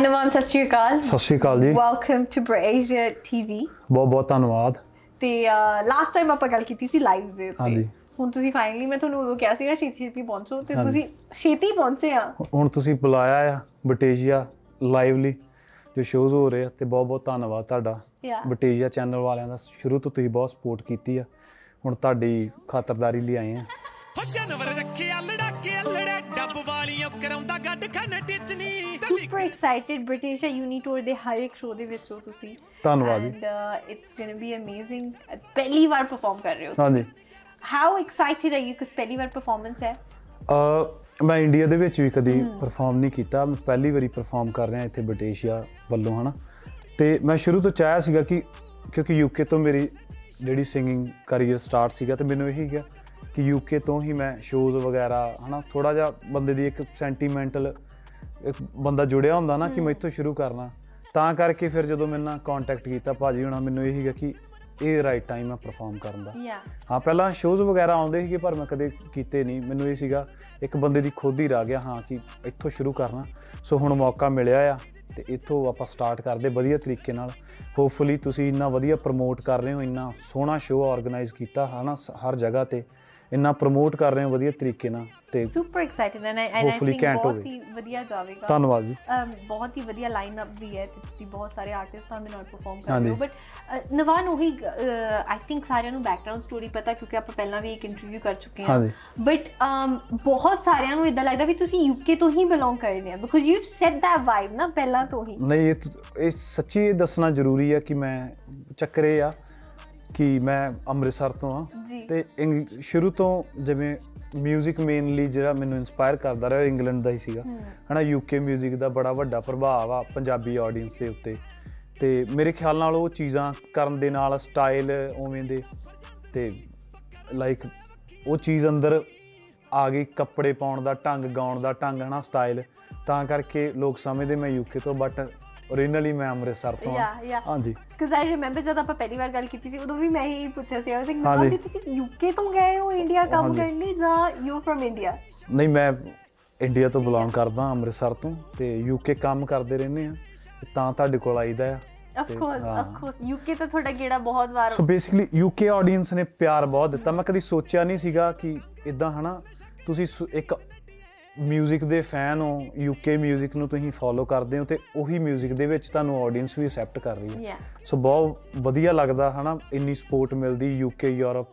ਨਵਾਨ ਸਤਿ ਸ਼੍ਰੀ ਅਕਾਲ ਸਤਿ ਸ਼੍ਰੀ ਅਕਾਲ ਜੀ welcome to ਬ੍ਰੇਜ਼ੀਆ TV ਬਹੁਤ ਬਹੁਤ ਧੰਨਵਾਦ ਤੇ ਲਾਸਟ ਟਾਈਮ ਆਪਾਂ ਗੱਲ ਕੀਤੀ ਸੀ ਲਾਈਵ ਦੇ ਉੱਤੇ ਹਾਂਜੀ। ਹੁਣ ਤੁਸੀਂ ਫਾਈਨਲੀ ਮੈਂ ਤੁਹਾਨੂੰ ਉਦੋਂ ਕਿਹਾ ਸੀਗਾ ਛੇਤੀ ਛੇਤੀ ਪਹੁੰਚੋ ਤੇ। ਤੁਸੀਂ ਛੇਤੀ ਪਹੁੰਚੇ ਆ ਹੁਣ ਤੁਸੀਂ ਬੁਲਾਇਆ ਆ ਬਟੇਜੀਆ ਲਾਈਵਲੀ ਜੋ ਸ਼ੋਜ਼ ਹੋ ਰਹੇ ਆ ਤੇ ਬਹੁਤ ਬਹੁਤ ਧੰਨਵਾਦ ਤੁਹਾਡਾ. ਬਟੇਜੀਆ ਚੈਨਲ ਵਾਲਿਆਂ ਦਾ ਸ਼ੁਰੂ ਤੋਂ ਤੁਸੀਂ ਬਹੁਤ ਸਪੋਰਟ ਕੀਤੀ ਆ ਹੁਣ ਤੁਹਾਡੀ ਖਾਤਰਦਾਰੀ ਲਈ ਆਏ ਆ ਜਾਨਵਰ ਰੱਖਿਆ ਕਰਾਉਂਦਾ ਗੱਡ ਖਾਨੇ ਟਿਚਨੀ super excited British uni tour ਦੇ ਹਰ ਇੱਕ ਸ਼ੋਅ ਦੇ ਵਿੱਚ ਹੋ ਤੁਸੀਂ। ਧੰਨਵਾਦ ਜੀ। And it's going be amazing ਪਹਿਲੀ ਵਾਰ ਪਰਫਾਰਮ ਕਰ ਰਹੇ ਹੋ ਹਾਂਜੀ। ਹਾਊ ਐਕਸਾਈਟਿਡ ਆਰ ਯੂ ਕਿ ਪਹਿਲੀ ਵਾਰ ਪਰਫਾਰਮੈਂਸ ਹੈ? ਅ ਮੈਂ ਇੰਡੀਆ ਦੇ ਵਿੱਚ ਵੀ ਕਦੀ ਪਰਫਾਰਮ ਨਹੀਂ ਕੀਤਾ। ਮੈਂ ਪਹਿਲੀ ਵਾਰੀ ਪਰਫਾਰਮ ਕਰ ਰਿਹਾ ਇੱਥੇ ਬਟੇਸ਼ੀਆ ਵੱਲੋਂ ਹਨਾ। ਤੇ ਮੈਂ ਸ਼ੁਰੂ ਤੋਂ ਚਾਹਿਆ ਸੀਗਾ ਕਿ ਕਿਉਂਕਿ ਯੂਕੇ ਤੋਂ ਮੇਰੀ ਜਿਹੜੀ ਸਿੰਗਿੰਗ ਕੈਰੀਅਰ ਸਟਾਰਟ ਸੀਗਾ ਤੇ ਮੈਨੂੰ ਇਹੀ ਸੀਗਾ ਕਿ ਯੂਕੇ ਤੋਂ ਹੀ ਮੈਂ ਸ਼ੋਜ਼ ਵਗੈਰਾ ਹਨਾ ਥੋੜਾ ਜਿਹਾ ਬੰਦੇ ਦੀ ਇੱਕ ਸੈਂਟੀਮੈਂਟਲ ਇੱਕ ਬੰਦਾ ਜੁੜਿਆ ਹੁੰਦਾ ਨਾ ਕਿ ਮੈਂ ਇੱਥੋਂ ਸ਼ੁਰੂ ਕਰਨਾ। ਤਾਂ ਕਰਕੇ ਫਿਰ ਜਦੋਂ ਮੇਰੇ ਨਾਲ ਕੰਟੈਕਟ ਕੀਤਾ ਭਾਜੀ ਹੁਣਾਂ ਮੈਨੂੰ ਇਹ ਸੀਗਾ ਕਿ ਇਹ ਰਾਈਟ ਟਾਈਮ ਹੈ ਪਰਫਾਰਮ ਕਰਨ ਦਾ। ਹਾਂ ਪਹਿਲਾਂ ਸ਼ੋਜ਼ ਵਗੈਰਾ ਆਉਂਦੇ ਸੀਗੇ ਪਰ ਮੈਂ ਕਦੇ ਕੀਤੇ ਨਹੀਂ। ਮੈਨੂੰ ਇਹ ਸੀਗਾ ਇੱਕ ਬੰਦੇ ਦੀ ਖੁਦ ਹੀ ਰਹਿ ਗਿਆ ਹਾਂ ਕਿ ਇੱਥੋਂ ਸ਼ੁਰੂ ਕਰਨਾ। ਸੋ ਹੁਣ ਮੌਕਾ ਮਿਲਿਆ ਆ ਤੇ ਇੱਥੋਂ ਆਪਾਂ ਸਟਾਰਟ ਕਰਦੇ ਵਧੀਆ ਤਰੀਕੇ ਨਾਲ। ਹੋਪਫੁਲੀ ਤੁਸੀਂ ਇੰਨਾ ਵਧੀਆ ਪ੍ਰਮੋਟ ਕਰ ਰਹੇ ਹੋ ਇੰਨਾ ਸੋਹਣਾ ਸ਼ੋਅ ਆਰਗੇਨਾਈਜ਼ ਕੀਤਾ ਹਨਾ ਹਰ ਜਗ੍ਹਾ ਤੇ। ਇੰਨਾ ਪ੍ਰਮੋਟ ਕਰ ਰਹੇ ਹੋ ਵਧੀਆ ਤਰੀਕੇ ਨਾਲ ਤੇ super excited and I Hopefully think ਬਹੁਤ। ਹੀ ਵਧੀਆ ਜਾਵੇਗਾ ਧੰਨਵਾਦ ਜੀ ਬਹੁਤ ਹੀ ਵਧੀਆ ਲਾਈਨ ਅਪ ਵੀ ਹੈ ਤੇ ਤੁਸੀਂ ਬਹੁਤ ਸਾਰੇ ਆਰਟਿਸਟਾਂ ਦੇ ਨਾਲ ਪਰਫਾਰਮ ਕਰ। ਰਹੇ ਹੋ ਬਟ ਨਵਾਨ ਉਹੀ ਆਈ ਥਿੰਕ ਸਾਰਿਆਂ ਨੂੰ ਬੈਕਗ੍ਰਾਉਂਡ ਸਟੋਰੀ ਪਤਾ ਕਿਉਂਕਿ ਆਪਾਂ ਪਹਿਲਾਂ ਵੀ ਇੱਕ ਇੰਟਰਵਿਊ ਕਰ ਚੁੱਕੇ ਹਾਂ। ਬਟ ਬਹੁਤ ਸਾਰਿਆਂ ਨੂੰ ਇਦਾਂ ਲੱਗਦਾ ਵੀ ਤੁਸੀਂ ਯੂਕੇ ਤੋਂ ਹੀ ਬਿਲੋਂਗ ਕਰਦੇ ਆ because you set that vibe ਨਾ ਪਹਿਲਾਂ ਤੋਂ ਹੀ ਨਹੀਂ ਇਹ ਸੱਚੀ ਦੱਸਣਾ ਜ਼ਰੂਰੀ ਹੈ ਕਿ ਮੈਂ ਚੱਕਰੇ ਆ ਕਿ ਮੈਂ ਅੰਮ੍ਰਿਤਸਰ ਤੋਂ ਆ। ਤੇ ਸ਼ੁਰੂ ਤੋਂ ਜਿਵੇਂ 뮤직 ਮੇਨਲੀ ਜਿਹੜਾ ਮੈਨੂੰ ਇਨਸਪਾਇਰ ਕਰਦਾ ਰਿਹਾ ਇੰਗਲੈਂਡ ਦਾ ਹੀ ਸੀਗਾ। ਹਨਾ ਯੂਕੇ 뮤직 ਦਾ ਬੜਾ ਵੱਡਾ ਪ੍ਰਭਾਵ ਆ ਪੰਜਾਬੀ ਆਡੀਅנס ਦੇ ਉੱਤੇ। ਤੇ ਮੇਰੇ ਖਿਆਲ ਨਾਲ ਉਹ ਚੀਜ਼ਾਂ ਕਰਨ ਦੇ ਨਾਲ ਸਟਾਈਲ ਉਵੇਂ ਦੇ ਤੇ ਲਾਈਕ ਉਹ ਚੀਜ਼ ਅੰਦਰ ਆ ਗਈ ਕੱਪੜੇ ਪਾਉਣ ਦਾ ਢੰਗ ਗਾਉਣ ਦਾ ਢੰਗ ਹਨਾ ਸਟਾਈਲ ਤਾਂ ਕਰਕੇ ਲੋਕ ਸਮਝਦੇ ਮੈਂ ਯੂਕੇ ਤੋਂ ਬਟ ਓਰੀਜਨਲੀ ਮੈਂ ਅੰਮ੍ਰਿਤਸਰ ਤੋਂ Yeah, ਹਾਂ yeah. ਹਾਂਜੀ ਕਿਉਂਕਿ ਆਈ ਰਿਮੈਂਬਰ ਜਦ ਆਪਾਂ ਪਹਿਲੀ ਵਾਰ ਗੱਲ ਕੀਤੀ ਸੀ ਉਦੋਂ ਵੀ ਮੈਂ ਹੀ ਪੁੱਛਿਆ ਸੀ ਆਈ ਵਾਸ ਹਾਂਜੀ। ਲਾਈਕ ਤੁਸੀਂ ਯੂਕੇ ਤੋਂ ਗਏ ਹੋ ਇੰਡੀਆ ਕੰਮ ਹਾਂਜੀ। ਕਰਨ ਲਈ ਜਾਂ ਯੂ ਫਰਮ ਇੰਡੀਆ ਨਹੀਂ ਮੈਂ ਇੰਡੀਆ ਤੋਂ ਬਿਲੋਂਗ ਕਰਦਾ ਅੰਮ੍ਰਿਤਸਰ ਤੋਂ ਤੇ ਯੂਕੇ ਕੰਮ ਕਰਦੇ ਰਹਿੰਦੇ ਆ ਤਾਂ ਤੁਹਾਡੇ ਕੋਲ ਆਈਦਾ ਆ of course. Of course UK ਤਾਂ ਤੁਹਾਡਾ ਗੇੜਾ ਬਹੁਤ ਵਾਰ ਸੋ ਬੇਸਿਕਲੀ ਯੂਕੇ ਆਡੀਅנס ਨੇ ਪਿਆਰ ਬਹੁਤ ਦਿੱਤਾ ਮੈਂ ਕਦੀ ਸੋਚਿਆ ਨਹੀਂ ਸੀਗਾ ਕਿ ਇਦਾਂ ਹਨਾ ਤੁਸੀਂ ਸੁ- ਇੱਕ 뮤직 ਦੇ ਫੈਨ ਹੋ ਯੂਕੇ 뮤직 ਨੂੰ ਤੁਸੀਂ ਫੋਲੋ ਕਰਦੇ ਹੋ ਤੇ ਉਹੀ 뮤직 ਦੇ ਵਿੱਚ ਤੁਹਾਨੂੰ ਆਡੀਅנס ਵੀ ਅਸੈਪਟ ਕਰ ਰਹੀ ਹੈ। ਸੋ ਬਹੁਤ ਵਧੀਆ ਲੱਗਦਾ ਹਨਾ? ਇੰਨੀ ਸਪੋਰਟ ਮਿਲਦੀ ਯੂਕੇ ਯੂਰਪ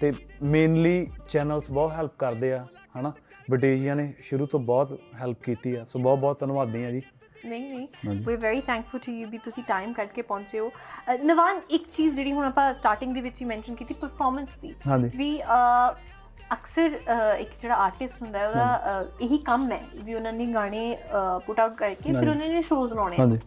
ਤੇ ਮੇਨਲੀ ਚੈਨਲਸ ਬਹੁਤ ਹੈਲਪ ਕਰਦੇ ਆ ਹਨਾ? ਬਟੇਜੀਆਂ ਨੇ ਸ਼ੁਰੂ ਤੋਂ ਬਹੁਤ ਹੈਲਪ ਕੀਤੀ ਆ। ਸੋ ਬਹੁਤ ਬਹੁਤ ਧੰਨਵਾਦੀ ਆ ਜੀ। ਨਹੀਂ ਨਹੀਂ। We very thankful to you ਵੀ ਤੁਸੀਂ ਟਾਈਮ ਕੱਢ ਕੇ ਪਹੁੰਚੇ ਹੋ। ਨਵਾਨ ਇੱਕ ਚੀਜ਼ ਜਿਹੜੀ ਹੁਣ ਆਪਾਂ ਸਟਾਰਟਿੰਗ ਦੇ ਵਿੱਚ ਹੀ ਮੈਂਸ਼ਨ ਕੀਤੀ ਪਰਫਾਰਮੈਂਸ ਦੀ। ਵੀ ਅਕਸਰ ਇੱਕ ਜਿਹੜਾ ਆਰਟਿਸਟ ਹੁੰਦਾ ਹੈ ਉਹਦਾ ਇਹੀ ਕੰਮ ਹੈ ਵੀ ਉਹਨਾਂ ਨੇ ਗਾਣੇ ਪੁਟ ਆਊਟ ਕਰਕੇ ਫਿਰ। ਉਹਨਾਂ ਨੇ ਸ਼ੋਜ਼ ਲਾਉਣੇ। ਹਾਂਜੀ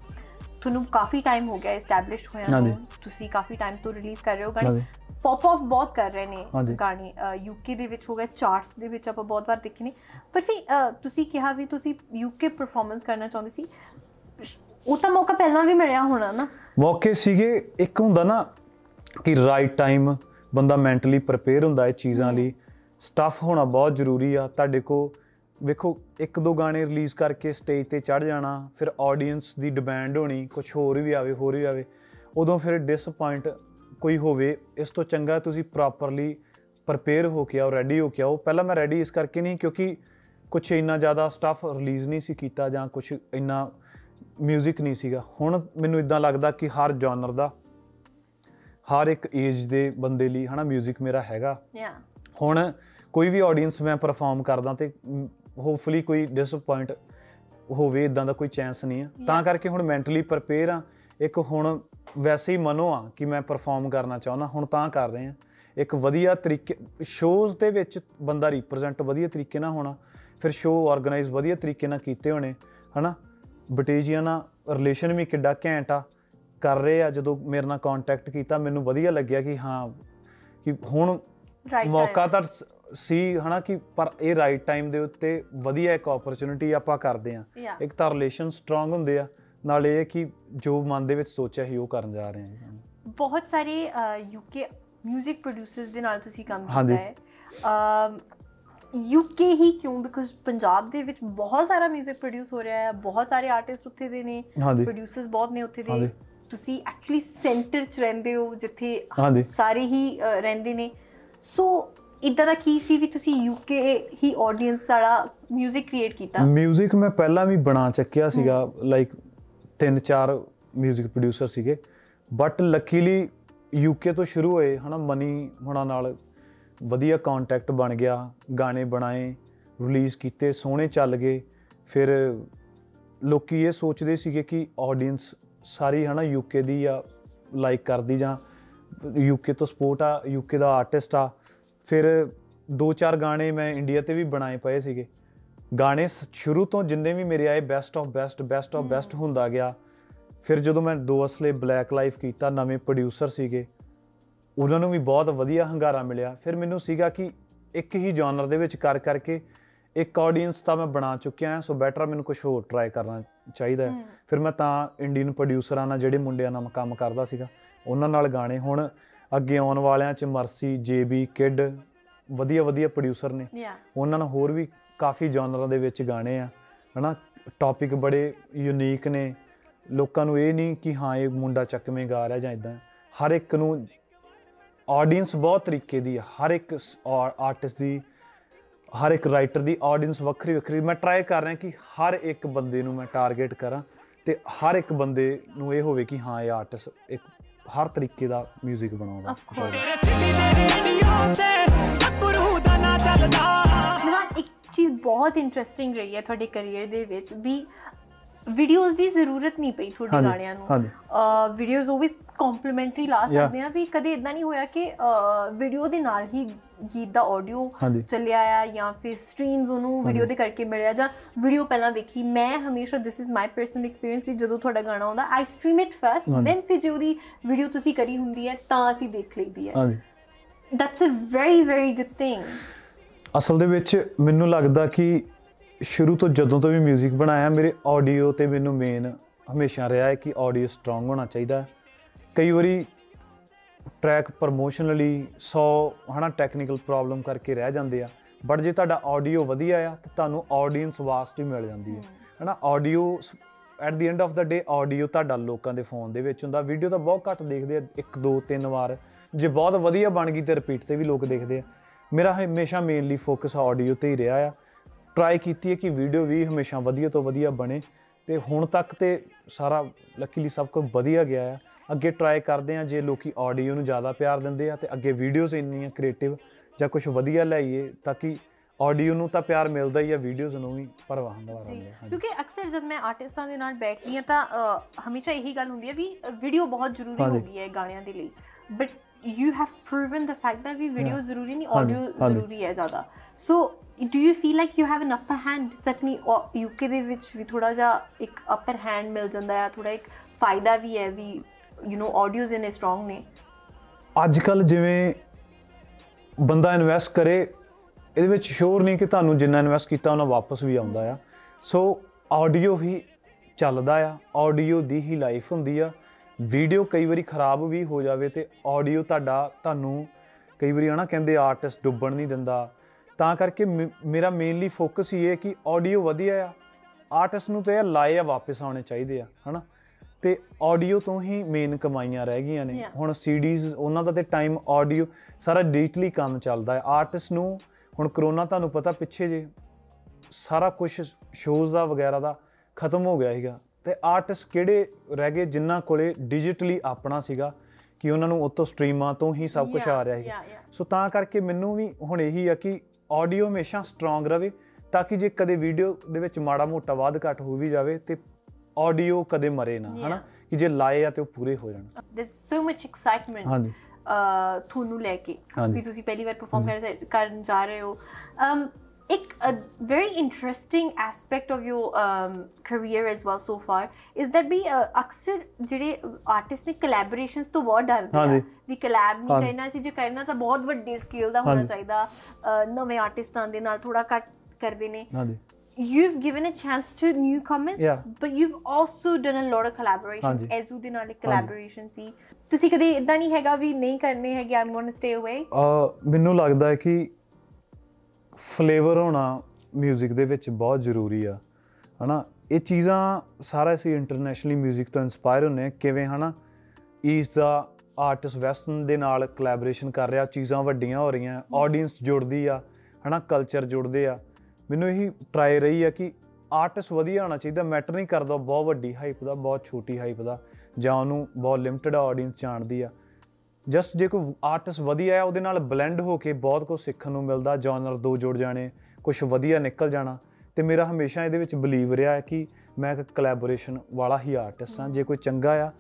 ਤੁਹਾਨੂੰ ਕਾਫੀ ਟਾਈਮ ਹੋ ਗਿਆ ਐਸਟੈਬਲਿਸ਼ਡ ਹੋਇਆ। ਨੂੰ ਤੁਸੀਂ ਕਾਫੀ ਟਾਈਮ ਤੋਂ ਰਿਲੀਜ਼ ਕਰ ਰਹੇ ਹੋ ਗਾਣੇ। ਪੌਪ ਆਫ ਬਹੁਤ ਕਰ ਰਹੇ ਨੇ। ਗਾਣੇ ਯੂਕੇ ਦੇ ਵਿੱਚ ਹੋ ਗਏ ਚਾਰਟਸ ਦੇ ਵਿੱਚ ਆਪਾਂ ਬਹੁਤ ਵਾਰ ਦੇਖੇ ਨੇ ਪਰ ਫਿਰ ਤੁਸੀਂ ਕਿਹਾ ਵੀ ਤੁਸੀਂ ਯੂਕੇ ਪਰਫਾਰਮੈਂਸ ਕਰਨਾ ਚਾਹੁੰਦੇ ਸੀ ਉਹ ਤਾਂ ਮੌਕਾ ਪਹਿਲਾਂ ਵੀ ਮਿਲਿਆ ਹੋਣਾ ਨਾ ਮੌਕੇ ਸੀਗੇ ਇੱਕ ਹੁੰਦਾ ਨਾ ਕਿ ਰਾਈਟ ਟਾਈਮ ਬੰਦਾ ਮੈਂਟਲੀ ਪ੍ਰਪੇਅਰ ਹੁੰਦਾ ਇਹ ਚੀਜ਼ਾਂ ਲਈ ਸਟੱਫ ਹੋਣਾ ਬਹੁਤ ਜ਼ਰੂਰੀ ਆ। ਤੁਹਾਡੇ ਕੋ ਵੇਖੋ, ਇੱਕ ਦੋ ਗਾਣੇ ਰਿਲੀਜ਼ ਕਰਕੇ ਸਟੇਜ ਤੇ ਚੜ ਜਾਣਾ, ਫਿਰ ਆਡੀਅנס ਦੀ ਡਿਮਾਂਡ ਹੋਣੀ ਕੁਝ ਹੋਰ ਵੀ ਆਵੇ, ਹੋਰ ਵੀ ਆਵੇ। ਉਦੋਂ ਫਿਰ ਡਿਸਪਾਇੰਟ ਕੋਈ ਹੋਵੇ, ਇਸ ਤੋਂ ਚੰਗਾ ਤੁਸੀਂ ਪ੍ਰੋਪਰਲੀ ਪ੍ਰਪੇਅਰ ਹੋ ਕੇ ਆਓ ਰੈਡੀ ਹੋ ਕੇ ਆਓ। ਪਹਿਲਾਂ ਮੈਂ ਰੈਡੀ ਇਸ ਕਰਕੇ ਨਹੀਂ, ਕਿਉਂਕਿ ਕੁਝ ਇੰਨਾ ਜ਼ਿਆਦਾ ਸਟੱਫ ਰਿਲੀਜ਼ ਨਹੀਂ ਸੀ ਕੀਤਾ ਜਾਂ ਕੁਝ ਇੰਨਾ 뮤직 ਨਹੀਂ ਸੀਗਾ। ਹੁਣ ਮੈਨੂੰ ਇਦਾਂ ਲੱਗਦਾ ਕਿ ਹਰ ਜਨਰ ਦਾ, ਹਰ ਇੱਕ ਏਜ ਦੇ ਬੰਦੇ ਲਈ ਹਨਾ 뮤직 ਮੇਰਾ ਹੈਗਾ। ਯਾ ਹੁਣ ਕੋਈ ਵੀ ਆਡੀਅנס ਮੈਂ ਪਰਫਾਰਮ ਕਰਦਾ ਤੇ ਹੋਪਫੁਲੀ ਕੋਈ ਡਿਸਪਾਇੰਟ ਹੋਵੇ ਇਦਾਂ ਦਾ ਕੋਈ ਚਾਂਸ ਨਹੀਂ ਆ। ਤਾਂ ਕਰਕੇ ਹੁਣ ਮੈਂਟਲੀ ਪ੍ਰਪੇਅਰ ਆ। ਇੱਕ ਹੁਣ ਵੈਸੇ ਹੀ ਮਨੋ ਆ ਕਿ ਮੈਂ ਪਰਫਾਰਮ ਕਰਨਾ ਚਾਹੁੰਦਾ, ਹੁਣ ਤਾਂ ਕਰ ਰਹੇ ਆ। ਇੱਕ ਵਧੀਆ ਤਰੀਕੇ ਸ਼ੋਜ਼ ਦੇ ਵਿੱਚ ਬੰਦਾ ਰਿਪਰੈਜ਼ੈਂਟ ਵਧੀਆ ਤਰੀਕੇ ਨਾਲ ਹੋਣਾ, ਫਿਰ ਸ਼ੋਅ ਆਰਗੇਨਾਈਜ਼ ਵਧੀਆ ਤਰੀਕੇ ਨਾਲ ਕੀਤੇ ਹੋਣੇ, ਹਨਾ? ਬਟੇਜੀਆ ਨਾਲ ਰਿਲੇਸ਼ਨ ਵੀ ਕਿੱਡਾ ਘੈਂਟ ਆ। ਕਰ ਰਹੇ ਆ, ਜਦੋਂ ਮੇਰੇ ਨਾਲ ਕੰਟੈਕਟ ਕੀਤਾ, ਮੈਨੂੰ ਵਧੀਆ ਲੱਗਿਆ ਕਿ ਹਾਂ, ਕਿ ਹੁਣ ਰਾਈਟ ਮੌਕਾ ਤਾਂ ਸੀ ਹਨਾ ਕਿ ਪਰ ਇਹ ਰਾਈਟ ਟਾਈਮ ਦੇ ਉੱਤੇ ਵਧੀਆ ਇੱਕ ਓਪਰਚ्युनिटी ਆਪਾਂ ਕਰਦੇ ਆ ਇੱਕ ਤਾਂ ਰਿਲੇਸ਼ਨ ਸਟਰੋਂਗ ਹੁੰਦੇ ਆ। ਨਾਲ ਇਹ ਕਿ ਜੋ ਮਨ ਦੇ ਵਿੱਚ ਸੋਚਿਆ ਸੀ ਉਹ ਕਰਨ ਜਾ ਰਹੇ ਆ ਬਹੁਤ ਸਾਰੇ ਯੂਕੇ 뮤직 ਪ੍ਰੋਡਿਊਸਰਸ ਦੇ ਨਾਲ ਤੁਸੀਂ ਕੰਮ ਕੀਤਾ ਹੈ। ਯੂਕੇ ਹੀ ਕਿਉਂ? ਬਿਕਾਜ਼ ਪੰਜਾਬ ਦੇ ਵਿੱਚ ਬਹੁਤ ਸਾਰਾ 뮤직 ਪ੍ਰੋਡਿਊਸ ਹੋ ਰਿਹਾ ਹੈ। ਬਹੁਤ ਸਾਰੇ ਆਰਟਿਸਟ ਉੱਥੇ ਦੇ ਨੇ। ਪ੍ਰੋਡਿਊਸਰਸ ਬਹੁਤ ਨੇ ਉੱਥੇ ਦੇ। ਤੁਸੀਂ ਐਕਚੁਅਲੀ ਸੈਂਟਰ 'ਚ ਰਹਿੰਦੇ ਹੋ ਜਿੱਥੇ ਸਾਰੇ ਹੀ ਰਹਿੰਦੇ ਨੇ। ਸੋ ਇਦਾਂ ਦਾ ਕੀ ਸੀ ਵੀ ਤੁਸੀਂ ਯੂਕੇ ਹੀ ਆਡੀਅנס ਸਾਰਾ 뮤직 ਕ੍ਰੀਏਟ ਕੀਤਾ? 뮤직 ਮੈਂ ਪਹਿਲਾਂ ਵੀ ਬਣਾ ਚੱਕਿਆ ਸੀਗਾ ਲਾਈਕ ਤਿੰਨ ਚਾਰ 뮤직 ਪ੍ਰੋਡਿਊਸਰ ਸੀਗੇ ਬਟ ਲੱਕੀਲੀ ਯੂਕੇ ਤੋਂ ਸ਼ੁਰੂ ਹੋਏ ਹਨਾ ਮਨੀ ਹੁਣਾਂ ਨਾਲ ਵਧੀਆ ਕੰਟੈਕਟ ਬਣ ਗਿਆ ਗਾਣੇ ਬਣਾਏ ਰਿਲੀਜ਼ ਕੀਤੇ ਸੋਹਣੇ ਚੱਲ ਗਏ। ਫਿਰ ਲੋਕੀ ਇਹ ਸੋਚਦੇ ਸੀਗੇ ਕਿ ਆਡੀਅנס ਸਾਰੀ ਹਨਾ ਯੂਕੇ ਦੀ ਆ ਲਾਈਕ ਕਰਦੀ ਜਾਂ। ਯੂਕੇ ਤੋਂ ਸਪੋਰਟ ਆ ਯੂਕੇ ਦਾ ਆਰਟਿਸਟ ਆ। ਫਿਰ ਦੋ ਚਾਰ ਗਾਣੇ ਮੈਂ ਇੰਡੀਆ ਤੇ ਵੀ ਬਣਾਏ ਪਏ ਸੀਗੇ। ਗਾਣੇ ਸ਼ੁਰੂ ਤੋਂ ਜਿੰਨੇ ਵੀ ਮੇਰੇ ਆਏ best of best best of best ਹੁੰਦਾ ਗਿਆ। ਫਿਰ ਜਦੋਂ ਮੈਂ ਦੋ ਅਸਲੇ ਬਲੈਕ ਲਾਈਫ ਕੀਤਾ ਨਵੇਂ ਪ੍ਰੋਡਿਊਸਰ ਸੀਗੇ ਉਹਨਾਂ ਨੂੰ ਵੀ ਬਹੁਤ ਵਧੀਆ ਹੰਗਾਰਾ ਮਿਲਿਆ। ਫਿਰ ਮੈਨੂੰ ਸੀਗਾ ਕਿ ਇੱਕ ਹੀ ਜਨਰ ਦੇ ਵਿੱਚ ਕਰ ਕਰਕੇ ਇੱਕ ਆਡੀਅנס ਤਾਂ ਮੈਂ ਬਣਾ ਚੁੱਕਿਆ ਹਾਂ ਸੋ ਬੈਟਰ ਮੈਨੂੰ ਕੁਝ ਹੋਰ ਟਰਾਈ ਕਰਨਾ ਚਾਹੀਦਾ ਫਿਰ ਮੈਂ ਤਾਂ ਇੰਡੀਅਨ ਪ੍ਰੋਡਿਊਸਰਾਂ ਨਾਲ ਜਿਹੜੇ ਮੁੰਡਿਆਂ ਨਾਲ ਕੰਮ ਕਰਦਾ ਸੀਗਾ। ਉਹਨਾਂ ਨਾਲ ਗਾਣੇ ਹੁਣ। ਅੱਗੇ ਆਉਣ ਵਾਲਿਆਂ ਚ ਮਰਸੀ ਜੇਬੀ ਕਿਡ ਵਧੀਆ ਵਧੀਆ ਪ੍ਰੋਡਿਊਸਰ ਨੇ। ਉਹਨਾਂ ਨਾਲ ਹੋਰ ਵੀ ਕਾਫੀ ਜਨਰਾਂ ਦੇ ਵਿੱਚ ਗਾਣੇ ਆ। ਹਨਾ ਟਾਪਿਕ ਬੜੇ ਯੂਨੀਕ ਨੇ। ਲੋਕਾਂ ਨੂੰ ਇਹ ਨਹੀਂ ਕਿ ਹਾਂ ਇਹ ਮੁੰਡਾ ਚੱਕਵੇਂ ਗਾ ਰਿਹਾ ਜਾਂ ਇਦਾਂ ਹਰ ਇੱਕ ਨੂੰ ਆਡੀਅנס ਬਹੁਤ ਤਰੀਕੇ ਦੀ ਹੈ ਹਰ ਇੱਕ ਆਰਟਿਸਟ ਦੀ ਹਰ ਇੱਕ ਰਾਈਟਰ ਦੀ ਆਡੀਅנס ਵੱਖਰੀ ਵੱਖਰੀ। ਮੈਂ ਟਰਾਈ ਕਰ ਰਿਹਾ ਕਿ ਹਰ ਇੱਕ ਬੰਦੇ ਨੂੰ ਮੈਂ ਟਾਰਗੇਟ ਕਰਾਂ ਤੇ ਹਰ ਇੱਕ ਬੰਦੇ ਨੂੰ ਇਹ ਹੋਵੇ ਕਿ ਹਾਂ ਇਹ ਆਰਟਿਸਟ ਇੱਕ ਹਰ ਤਰੀਕੇ ਦਾ 뮤직 ਬਣਾਉਂਦਾ. ਤੇਰੇ ਸਿੱਧੀ ਦੇ ਰੇਡੀਓ ਤੇ ਗੱਭਰੂ ਦਾ ਨਾ ਚੱਲਦਾ ਨਿਵਾਨ ਇੱਕ ਚੀਜ਼ ਬਹੁਤ ਇੰਟਰਸਟਿੰਗ ਰਹੀ ਹੈ ਤੁਹਾਡੇ ਕੈਰੀਅਰ ਦੇ ਵਿੱਚ ਵੀ ਵੀਡੀਓਜ਼ ਦੀ ਜ਼ਰੂਰਤ ਨਹੀਂ ਪਈ ਤੁਹਾਡੇ ਗਾਣਿਆਂ ਨੂੰ ਹਾਂਜੀ। ਵੀਡੀਓਜ਼ ਉਹ ਵੀ ਕੰਪਲੀਮੈਂਟਰੀ ਲਾ. ਸਕਦੇ ਆ ਵੀ ਕਦੇ ਇਦਾਂ ਨਹੀਂ ਹੋਇਆ ਕਿ ਵੀਡੀਓ ਦੇ ਨਾਲ ਹੀ ਗੀਤ ਦਾ ਆਡੀਓ। ਚੱਲਿਆ ਆ ਜਾਂ ਫਿਰ ਸਟ੍ਰੀਮਸ ਉਹਨੂੰ ਵੀਡੀਓ ਦੇ ਕਰਕੇ ਮਿਲਿਆ ਜਾਂ ਵੀਡੀਓ ਪਹਿਲਾਂ ਵੇਖੀ ਮੈਂ ਹਮੇਸ਼ਾ this is my personal experience ਵੀ ਜਦੋਂ ਤੁਹਾਡਾ ਗਾਣਾ ਆਉਂਦਾ I stream it first. Then ਫਿਰ ਜੇ ਉਹਦੀ ਵੀਡੀਓ ਤੁਸੀਂ ਕਰੀ ਹੁੰਦੀ ਹੈ ਤਾਂ ਅਸੀਂ ਦੇਖ ਲਈਦੀ ਹੈ ਹਾਂਜੀ that's a very very good thing ਅਸਲ ਦੇ ਵਿੱਚ ਮੈਨੂੰ ਲੱਗਦਾ ਕਿ ਸ਼ੁਰੂ ਤੋਂ ਜਦੋਂ ਤੋਂ ਵੀ 뮤직 ਬਣਾਇਆ ਮੇਰੇ ਆਡੀਓ ਤੇ ਮੈਨੂੰ ਮੇਨ ਹਮੇਸ਼ਾ ਰਿਹਾ ਹੈ ਕਿ ਆਡੀਓ ਸਟਰੋਂਗ ਹੋਣਾ ਚਾਹੀਦਾ। ਕਈ ਵਾਰੀ ਟਰੈਕ ਪ੍ਰਮੋਸ਼ਨਲੀ 100 ਹਨਾ ਟੈਕਨੀਕਲ ਪ੍ਰੋਬਲਮ ਕਰਕੇ ਰਹਿ ਜਾਂਦੇ ਆ। ਬਟ ਜੇ ਤੁਹਾਡਾ ਆਡੀਓ ਵਧੀਆ ਆ ਤਾਂ ਤੁਹਾਨੂੰ ਆਡੀਅנס ਵਾਸਟ ਹੀ ਮਿਲ ਜਾਂਦੀ ਹੈ ਹਨਾ audio at the end of the day audio ਤੁਹਾਡਾ ਲੋਕਾਂ ਦੇ ਫੋਨ ਦੇ ਵਿੱਚ ਹੁੰਦਾ। ਵੀਡੀਓ ਤਾਂ ਬਹੁਤ ਘੱਟ ਦੇਖਦੇ ਆ ਇੱਕ ਦੋ ਤਿੰਨ ਵਾਰ। ਜੇ ਬਹੁਤ ਵਧੀਆ ਬਣ ਗਈ ਤੇ ਰਿਪੀਟ ਤੇ ਵੀ ਲੋਕ ਦੇਖਦੇ ਆ। ਮੇਰਾ ਹਮੇਸ਼ਾ ਮੇਨਲੀ ਫੋਕਸ ਆਡੀਓ ਤੇ ਹੀ ਰਿਹਾ ਆ। ਟਰਾਈ ਕੀਤੀ ਹੈ ਕਿ ਵੀਡੀਓ ਵੀ ਹਮੇਸ਼ਾ ਵਧੀਆ ਤੋਂ ਵਧੀਆ ਬਣੇ। ਤੇ ਹੁਣ ਤੱਕ ਤੇ ਸਾਰਾ ਲੱਕੀਲੀ ਸਭ ਕੁਝ ਵਧੀਆ ਗਿਆ ਆ। ਅੱਗੇ ਟਰਾਈ ਕਰਦੇ ਆ ਜੇ ਲੋਕੀ ਆਡੀਓ ਨੂੰ ਜ਼ਿਆਦਾ ਪਿਆਰ ਦਿੰਦੇ ਆ ਤੇ ਅੱਗੇ ਵੀਡੀਓਜ਼ ਇੰਨੀਆਂ ਕ੍ਰੀਏਟਿਵ ਜਾਂ ਕੁਝ ਵਧੀਆ ਲਾਈਏ ਤਾਂ ਕਿ ਆਡੀਓ ਨੂੰ ਤਾਂ ਪਿਆਰ ਮਿਲਦਾ ਹੀ ਆ ਵੀਡੀਓਜ਼ ਨੂੰ ਵੀ ਪਰਵਾਹ ਹੁੰਦਾ ਜੀ ਰਹਿੰਦਾ ਕਿਉਂਕਿ ਅਕਸਰ ਜਦ ਮੈਂ ਆਰਟਿਸਟਾਂ ਦੇ ਨਾਲ ਬੈਠਦੀ ਹਾਂ ਤਾਂ ਹਮੇਸ਼ਾ ਇਹੀ ਗੱਲ ਹੁੰਦੀ ਹੈ ਵੀ ਵੀਡੀਓ ਬਹੁਤ ਜ਼ਰੂਰੀ ਹੋ। ਗਈ ਹੈ ਗਾਣਿਆਂ ਦੇ ਲਈ but you have proven the fact that ਵੀ ਵੀਡੀਓ. ਜ਼ਰੂਰੀ ਨਹੀਂ ਆਡੀਓ। ਜ਼ਰੂਰੀ ਹੈ ਜ਼ਿਆਦਾ so do you feel like you have an upper hand ਸਟਨੀ UK ਦੇ ਵਿੱਚ ਵੀ ਥੋੜਾ ਜਿਹਾ ਇੱਕ ਅਪਰ ਹੈਂਡ ਮਿਲ ਜਾਂਦਾ ਹੈ ਥੋੜਾ ਇੱਕ ਫਾਇਦਾ ਵੀ ਹੈ ਵੀ you know audios in strong ਨੇ ਅੱਜ ਕੱਲ ਜਿਵੇਂ ਬੰਦਾ ਇਨਵੈਸਟ ਕਰੇ, ਇਹਦੇ ਵਿੱਚ ਸ਼ੋਰ ਨਹੀਂ ਕਿ ਤੁਹਾਨੂੰ ਜਿੰਨਾ ਇਨਵੈਸਟ ਕੀਤਾ, ਉਹਨਾਂ ਵਾਪਸ ਵੀ ਆਉਂਦਾ ਆ। ਸੋ ਆਡੀਓ ਹੀ ਚੱਲਦਾ ਆ ਆਡੀਓ ਦੀ ਹੀ ਲਾਈਫ ਹੁੰਦੀ ਆ। ਵੀਡੀਓ ਕਈ ਵਾਰੀ ਖਰਾਬ ਵੀ ਹੋ ਜਾਵੇ ਤੇ ਆਡੀਓ ਤੁਹਾਡਾ ਤੁਹਾਨੂੰ ਕਈ ਵਾਰੀ ਹਨਾ ਕਹਿੰਦੇ ਆਰਟਿਸਟ ਡੁੱਬਣ ਨਹੀਂ ਦਿੰਦਾ। ਤਾਂ ਕਰਕੇ ਮੇ- ਮੇਰਾ ਮੇਨਲੀ ਫੋਕਸ ਹੀ ਇਹ ਹੈ ਕਿ ਆਡੀਓ ਵਧੀਆ ਆ। ਆਰਟਿਸਟ ਨੂੰ ਤੇ ਇਹ ਲਾਏ ਆ, ਵਾਪਸ ਆਉਣੇ ਚਾਹੀਦੇ ਆ, ਹਨਾ। ਤੇ ਆਡੀਓ ਤੋਂ ਹੀ ਮੇਨ ਕਮਾਈਆਂ ਰਹਿ ਗਈਆਂ ਨੇ. ਹੁਣ ਸੀਡੀਜ਼ ਉਹਨਾਂ ਦਾ ਤੇ ਟਾਈਮ ਆਡੀਓ ਸਾਰਾ ਡਿਜੀਟਲੀ ਕੰਮ ਚੱਲਦਾ ਹੈ ਆਰਟਿਸਟ ਨੂੰ ਹੁਣ ਕਰੋਨਾ ਤੁਹਾਨੂੰ ਪਤਾ ਪਿੱਛੇ ਜੇ ਸਾਰਾ ਕੁਝ ਸ਼ੋਜ਼ ਦਾ ਵਗੈਰਾ ਦਾ ਖਤਮ ਹੋ ਗਿਆ ਸੀਗਾ ਤੇ ਆਰਟਿਸਟ ਕਿਹੜੇ ਰਹਿ ਗਏ ਜਿਨ੍ਹਾਂ ਕੋਲੇ ਡਿਜੀਟਲੀ ਆਪਣਾ ਸੀਗਾ ਕਿ ਉਹਨਾਂ ਨੂੰ ਉਤੋਂ ਸਟ੍ਰੀਮਾਂ ਤੋਂ ਹੀ ਸਭ ਕੁਝ ਆ ਰਿਹਾ yeah. ਸੋ ਤਾਂ ਕਰਕੇ ਮੈਨੂੰ ਵੀ ਹੁਣ ਇਹੀ ਆ ਕਿ ਆਡੀਓ ਹਮੇਸ਼ਾ ਸਟਰੋਂਗ ਰਵੇ ਤਾਂ ਕਿ ਜੇ ਕਦੇ ਵੀਡੀਓ ਦੇ ਵਿੱਚ ਮਾੜਾ ਮੋਟਾ ਵਾਧ ਘਟ ਹੋ ਵੀ ਜਾਵੇ ਤੇ ਆਡੀਓ ਕਦੇ ਮਰੇ ਨਾ ਹਨਾ. ਕਿ ਜੇ ਲਾਏ ਆ ਤੇ ਉਹ ਪੂਰੇ ਹੋ ਜਾਣ there's so much excitement ਹਾਂਜੀ ਤੁਹਾਨੂੰ ਲੈ ਕੇ। ਵੀ ਤੁਸੀਂ ਪਹਿਲੀ ਵਾਰ ਪਰਫਾਰਮ ਕਰਨ ਜਾ ਰਹੇ ਹੋ um ਇੱਕ very interesting aspect of your career as well so far is that ਵੀ ਅਕਸਰ ਜਿਹੜੇ ਆਰਟਿਸਟ ਨੇ ਕੋਲੈਬੋਰੇਸ਼ਨਸ ਤੋਂ ਬਹੁਤ ਡਰਦੇ ਆ। ਵੀ ਕੋਲੈਬ ਨਹੀਂ। ਕਰਨਾ ਸੀ ਜੇ ਕਰਨਾ ਤਾਂ ਬਹੁਤ ਵੱਡੀ ਸਕੇਲ ਦਾ ਹੋਣਾ। ਚਾਹੀਦਾ ਨਵੇਂ ਆਰਟਿਸਟਾਂ ਦੇ ਨਾਲ ਥੋੜਾ ਘੱਟ ਕਰਦੇ ਨੇ ਹਾਂਜੀ you've given a chance to newcomers yeah. but you've also done a lot of collaborations. ਐਜ਼ੂ ਦੇ ਨਾਲ ਇੱਕ collaboration ਸੀ ਤੁਸੀਂ ਕਦੇ ਇਦਾਂ ਨਹੀਂ ਹੈਗਾ ਵੀ ਨਹੀਂ ਕਰਨੇ ਹੈਗੇ ਆਮ ਗੋਇੰ ਟੂ ਸਟੇ ਅਵੇ ਮੈਨੂੰ ਲੱਗਦਾ ਹੈ ਕਿ ਫਲੇਵਰ ਹੋਣਾ 뮤직 ਦੇ ਵਿੱਚ ਬਹੁਤ ਜ਼ਰੂਰੀ ਆ ਹਨਾ ਇਹ ਚੀਜ਼ਾਂ ਸਾਰਾ ਅਸੀਂ ਇੰਟਰਨੈਸ਼ਨਲੀ 뮤직 ਤੋਂ ਇਨਸਪਾਇਰ ਹੁੰਨੇ ਆ ਕਿਵੇਂ ਹਨਾ ਈਸਟ ਦਾ ਆਰਟਿਸਟ ਵੈਸਟਰਨ ਦੇ ਨਾਲ ਕੋਲੈਬੋਰੇਸ਼ਨ ਕਰ ਰਿਹਾ ਚੀਜ਼ਾਂ ਵੱਡੀਆਂ ਹੋ ਰਹੀਆਂ ਆਡੀਅנס ਜੁੜਦੀ ਆ ਹਨਾ ਕਲਚਰ ਜੁੜਦੇ ਆ ਮੈਨੂੰ ਇਹੀ ਟਰਾਈ ਰਹੀ ਆ ਕਿ ਆਰਟਿਸਟ ਵਧੀਆ ਹੋਣਾ ਚਾਹੀਦਾ ਮੈਟਰ ਨਹੀਂ ਕਰਦਾ ਬਹੁਤ ਵੱਡੀ ਹਾਈਪ ਦਾ, ਬਹੁਤ ਛੋਟੀ ਹਾਈਪ ਦਾ, ਜਾਂ ਉਹਨੂੰ ਬਹੁਤ ਲਿਮਟਿਡ ਆਡੀਅנס ਜਾਣਦੀ ਆ। ਜਸਟ ਜੇ ਕੋਈ ਆਰਟਿਸਟ ਵਧੀਆ ਹੈ ਉਹਦੇ ਨਾਲ ਬਲੈਂਡ ਹੋ ਕੇ ਬਹੁਤ ਕੁਝ ਸਿੱਖਣ ਨੂੰ ਮਿਲਦਾ ਜਨਰ ਦੋ ਜੁੜ ਜਾਣੇ ਕੁਝ ਵਧੀਆ ਨਿਕਲ ਜਾਣਾ, ਤੇ ਮੇਰਾ ਹਮੇਸ਼ਾ ਇਹਦੇ ਵਿੱਚ ਬਲੀਵ ਰਿਹਾ ਹੈ ਕਿ ਮੈਂ ਇੱਕ ਕੋਲੈਬੋਰੇਸ਼ਨ ਵਾਲਾ ਹੀ ਆਰਟਿਸਟ ਹਾਂ। ਜੇ ਕੋਈ ਚੰਗਾ ਆ,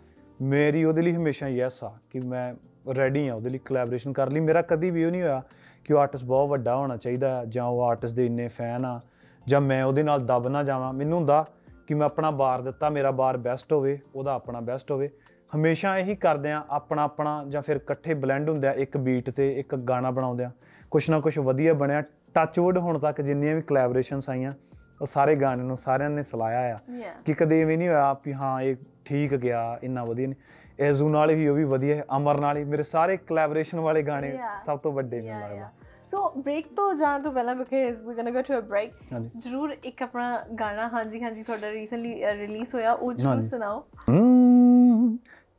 ਮੇਰੀ ਉਹਦੇ ਲਈ ਹਮੇਸ਼ਾ ਯੈਸ ਆ, ਕਿ ਮੈਂ ਰੈਡੀ ਆ ਉਹਦੇ ਲਈ ਕੋਲੈਬੋਰੇਸ਼ਨ ਕਰ ਲਈ। ਮੇਰਾ ਕਦੀ ਵੀ ਉਹ ਨਹੀਂ ਹੋਇਆ ਕਿ ਉਹ ਆਰਟਿਸਟ ਬਹੁਤ ਵੱਡਾ ਹੋਣਾ ਚਾਹੀਦਾ ਜਾਂ ਉਹ ਆਰਟਿਸਟ ਦੇ ਇੰਨੇ ਫੈਨ ਆ ਜਾਂ ਮੈਂ ਉਹਦੇ ਨਾਲ ਦਬ ਨਾ ਜਾਵਾਂ। ਮੈਨੂੰ ਹੁੰਦਾ ਕਿ ਮੈਂ ਆਪਣਾ ਬਾਰ ਦਿੱਤਾ ਮੇਰਾ ਬਾਰ ਬੈਸਟ ਹੋਵੇ ਉਹਦਾ ਆਪਣਾ ਬੈਸਟ ਹੋਵੇ। ਹਮੇਸ਼ਾ ਇਹੀ ਕਰਦੇ ਆ ਆਪਣਾ ਆਪਣਾ ਜਾਂ ਫਿਰ ਇਕੱਠੇ ਬਲੈਂਡ ਹੁੰਦੇ ਆ ਇੱਕ ਬੀਟ ਤੇ ਇੱਕ ਗਾਣਾ ਬਣਾਉਂਦੇ ਆ। ਕੁਛ ਨਾ ਕੁਛ ਵਧੀਆ ਬਣਿਆ। ਟੱਚਵੁੱਡ ਹੁਣ ਤੱਕ ਜਿੰਨੀਆਂ ਵੀ ਕੋਲੈਬੋਰੇਸ਼ਨਸ ਆਈਆਂ ਉਹ ਸਾਰੇ ਗਾਣੇ ਨੂੰ ਸਾਰਿਆਂ ਨੇ ਸਲਾਇਆ ਆ. ਕਿ ਕਦੇ ਐਵੇਂ ਨਹੀਂ ਹੋਇਆ ਵੀ ਹਾਂ ਇਹ ਠੀਕ ਗਿਆ ਇੰਨਾ ਵਧੀਆ ਨਹੀਂ। ਐਜ਼ੂ ਨਾਲ ਵੀ ਉਹ ਵੀ ਵਧੀਆ ਹੈ ਅਮਰ ਨਾਲ ਹੀ ਮੇਰੇ ਸਾਰੇ ਕੋਲੈਬੋਰੇਸ਼ਨ ਵਾਲੇ ਗਾਣੇ. ਸਭ ਤੋਂ ਵੱਡੇ ਮੈਨੂੰ ਲੱਗਦਾ. ਸੋ ਬ੍ਰੇਕ ਤੋਂ ਜਾਣ ਤੋਂ ਪਹਿਲਾਂ because we gonna go to a break ਜ਼ਰੂਰ ਇੱਕ ਆਪਣਾ ਗਾਣਾ ਹਾਂਜੀ ਹਾਂਜੀ ਤੁਹਾਡਾ ਰੀਸੈਂਟਲੀ ਰਿਲੀਜ਼ ਹੋਇਆ ਉਹ ਜ਼ਰੂਰ। ਸੁਣਾਓ।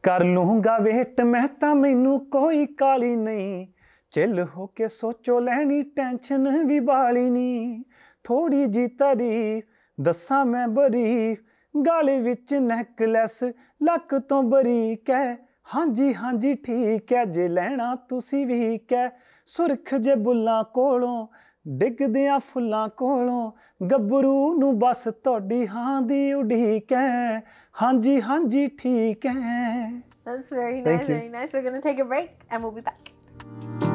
ਕਰ ਲੂੰਗਾ ਵੇਟ ਮੈਂ ਤਾਂ ਮੈਨੂੰ ਕੋਈ ਕਾਲੀ ਨਹੀਂ। ਚਿੱਲ ਹੋ ਕੇ ਸੋਚੋ ਲੈਣੀ ਟੈਨਸ਼ਨ ਵੀ ਬਾਲੀ ਨਹੀਂ। ਥੋੜੀ ਜੀ ਤਾਰੀਫ ਦੱਸਾਂ ਮੈਂ ਬਰੀ ਗਾਲੇ ਵਿੱਚ ਨੈਕਲੈਸ ਲੱਕ ਤੋਂ ਬਰੀਕ ਹੈ ਹਾਂਜੀ ਹਾਂਜੀ ਠੀਕ ਹੈ ਜੇ ਲੈਣਾ ਤੁਸੀਂ ਵੀ ਕਹਿ ਸੁਰਖ ਜੇ ਬੁੱਲਾਂ ਕੋਲੋਂ ਡਿੱਗਦਿਆਂ ਫੁੱਲਾਂ ਕੋਲੋਂ ਗੱਭਰੂ ਨੂੰ ਬਸ ਤੁਹਾਡੀ ਹਾਂ ਦੀ ਉਡੀਕ ਹੈ ਹਾਂਜੀ ਹਾਂਜੀ ਠੀਕ ਹੈ That's very Thank nice, you. very nice. We're gonna take a break and we'll be back.